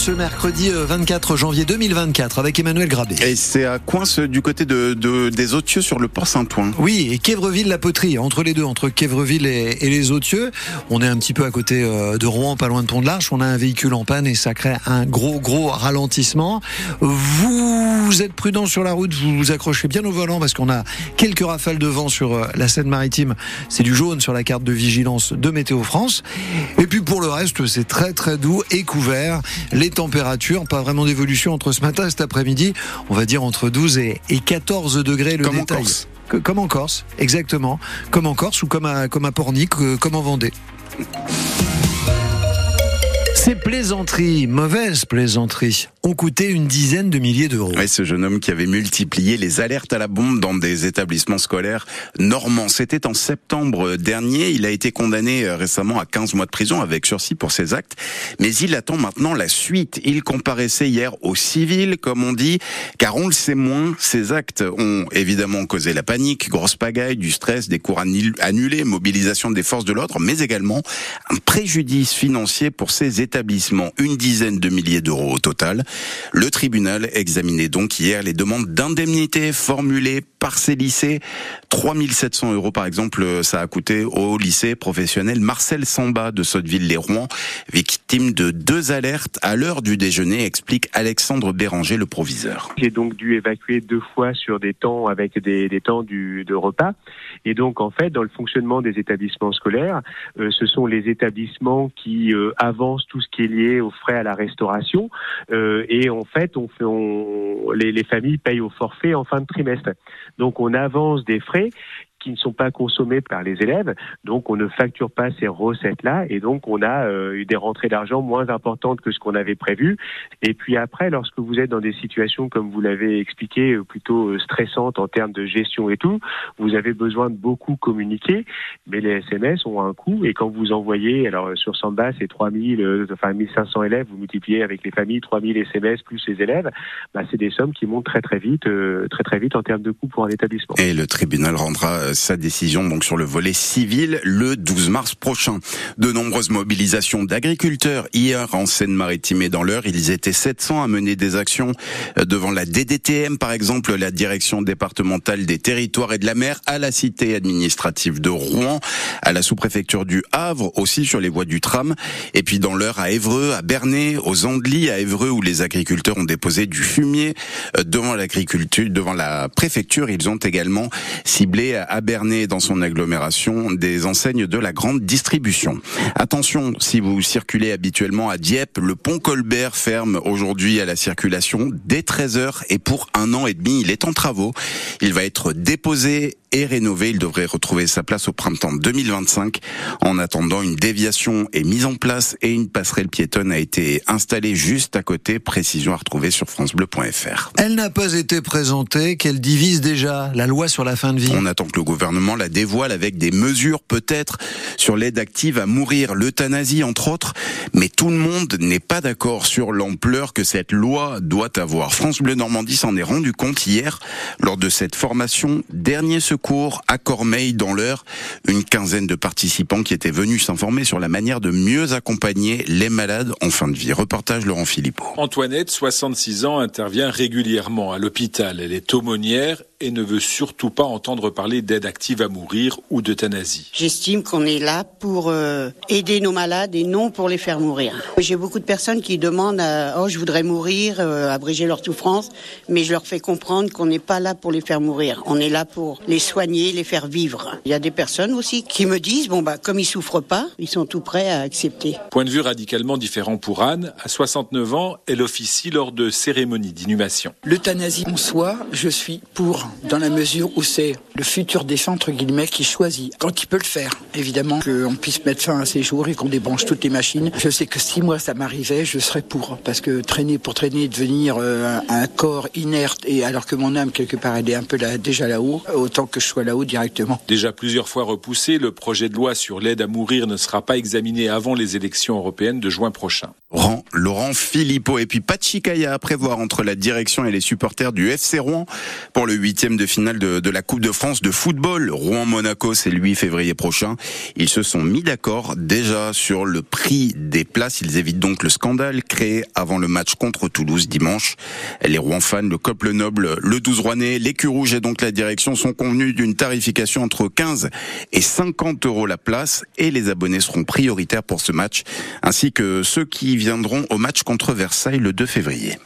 ce mercredi 24 janvier 2024 avec Emmanuel Grabé. Et c'est à Coince du côté de, des Autieux sur le port Saint-Ouen. Oui, et Quévreville, la poterie, entre les deux, entre Quévreville et, les Autieux. On est un petit peu à côté de Rouen, pas loin de Pont de l'Arche. On a un véhicule en panne et ça crée un gros, gros ralentissement. Vous êtes prudent sur la route, vous vous accrochez bien au volant parce qu'on a quelques rafales de vent sur la Seine-Maritime. C'est du jaune sur la carte de vigilance de Météo France. Et puis pour le reste, c'est très très doux et couvert. Les températures, pas vraiment d'évolution entre ce matin et cet après-midi. On va dire entre 12 et 14 degrés le comme détail. En Corse. Comme en Corse, exactement. Comme en Corse ou comme à, comme à Pornic, euh, comme en Vendée. Ces plaisanteries, mauvaises plaisanteries, ont coûté une dizaine de milliers d'euros. Oui, ce jeune homme qui avait multiplié les alertes à la bombe dans des établissements scolaires normands. C'était en septembre dernier. Il a été condamné euh, récemment à 15 mois de prison avec sursis pour ses actes. Mais il attend maintenant la suite. Il comparaissait hier au civil, comme on dit, car on le sait moins. Ces actes ont évidemment causé la panique, grosse pagaille, du stress, des cours annulés, mobilisation des forces de l'ordre, mais également un préjudice financier pour ces Une dizaine de milliers d'euros au total. Le tribunal examinait donc hier les demandes d'indemnité formulées par ces lycées. 3700 euros par exemple, ça a coûté au lycée professionnel Marcel Samba de Sotteville-les-Rouen, victime de deux alertes à l'heure du déjeuner, explique Alexandre Béranger, le proviseur. J'ai donc dû évacuer deux fois sur des temps avec des, temps du, de repas. Et donc en fait, dans le fonctionnement des établissements scolaires, euh, ce sont les établissements qui euh, avancent tout ce qui est lié aux frais à la restauration. Euh, et en fait, on fait, on, les, les familles payent au forfait en fin de trimestre. Donc on avance des frais qui ne sont pas consommés par les élèves. Donc on ne facture pas ces recettes-là et donc on a euh, eu des rentrées d'argent moins importantes que ce qu'on avait prévu. Et puis après, lorsque vous êtes dans des situations comme vous l'avez expliqué, euh, plutôt euh, stressantes en termes de gestion et tout, vous avez besoin de beaucoup communiquer, mais les SMS ont un coût et quand vous envoyez, alors sur Samba c'est 3000, enfin 1500 élèves, vous multipliez avec les familles 3000 SMS plus les élèves, bah, c'est des sommes qui montent très très vite, très très vite en termes de coûts pour un établissement. Et le tribunal rendra sa décision donc sur le volet civil le 12 mars prochain. De nombreuses mobilisations d'agriculteurs hier en Seine-Maritime et dans l'heure, ils étaient 700 à mener des actions devant la DDTM par exemple, la direction départementale des territoires et de la mer à la cité administrative de Rouen, à la sous-préfecture du Havre aussi sur les voies du tram. Et puis dans l'heure à Évreux, à Bernay, aux Andelys à Évreux où les agriculteurs ont déposé du fumier devant l'agriculture, devant la préfecture, ils ont également ciblé à Dans son agglomération des enseignes de la grande distribution. Attention, si vous circulez habituellement à Dieppe, le pont Colbert ferme aujourd'hui à la circulation dès 13h et pour un an et demi, il est en travaux. Il va être déposé et rénové. Il devrait retrouver sa place au printemps 2025. En attendant, une déviation est mise en place et une passerelle piétonne a été installée juste à côté. Précision à retrouver sur francebleu.fr. Elle n'a pas été présentée, qu'elle divise déjà? La loi sur la fin de vie. On attend que le gouvernement la dévoile avec des mesures peut-être sur l'aide active à mourir, l'euthanasie entre autres, mais tout le monde n'est pas d'accord sur l'ampleur que cette loi doit avoir. France Bleu Normandie s'en est rendu compte hier lors de cette formation dernier secours cours à Cormeil dans l'heure. Une quinzaine de participants qui étaient venus s'informer sur la manière de mieux accompagner les malades en fin de vie. Reportage Laurent Philippot. Antoinette, 66 ans, intervient régulièrement à l'hôpital. Elle est aumônière et ne veut surtout pas entendre parler d'aide active à mourir ou d'euthanasie. J'estime qu'on est là pour euh, aider nos malades et non pour les faire mourir. J'ai beaucoup de personnes qui demandent oh je voudrais mourir, euh, abréger leur souffrance, mais je leur fais comprendre qu'on n'est pas là pour les faire mourir. On est là pour les soigner, les faire vivre. Il y a des personnes aussi qui me disent bon bah comme ils souffrent pas, ils sont tout prêts à accepter. Point de vue radicalement différent pour Anne. À 69 ans, elle officie lors de cérémonies d'inhumation. L'euthanasie en soi, je suis pour dans la mesure où c'est le futur défunt, entre guillemets, qui choisit, quand il peut le faire. Évidemment, qu'on puisse mettre fin à ses jours et qu'on débranche toutes les machines. Je sais que si moi ça m'arrivait, je serais pour. Parce que traîner pour traîner, devenir euh, un, corps inerte, et alors que mon âme, quelque part, elle est un peu déjà là-haut, autant que je sois là-haut directement. Déjà plusieurs fois repoussé, le projet de loi sur l'aide à mourir ne sera pas examiné avant les élections européennes de juin prochain. Laurent, Laurent Philippot et puis pas de à prévoir entre la direction et les supporters du FC Rouen pour le 8 huitième de finale de, de, la Coupe de France de football. Rouen-Monaco, c'est le 8 février prochain. Ils se sont mis d'accord déjà sur le prix des places. Ils évitent donc le scandale créé avant le match contre Toulouse dimanche. Les Rouen fans, le Couple Noble, le 12 Rouennais, l'écu rouge et donc la direction sont convenus d'une tarification entre 15 et 50 euros la place et les abonnés seront prioritaires pour ce match ainsi que ceux qui viendront au match contre Versailles le 2 février.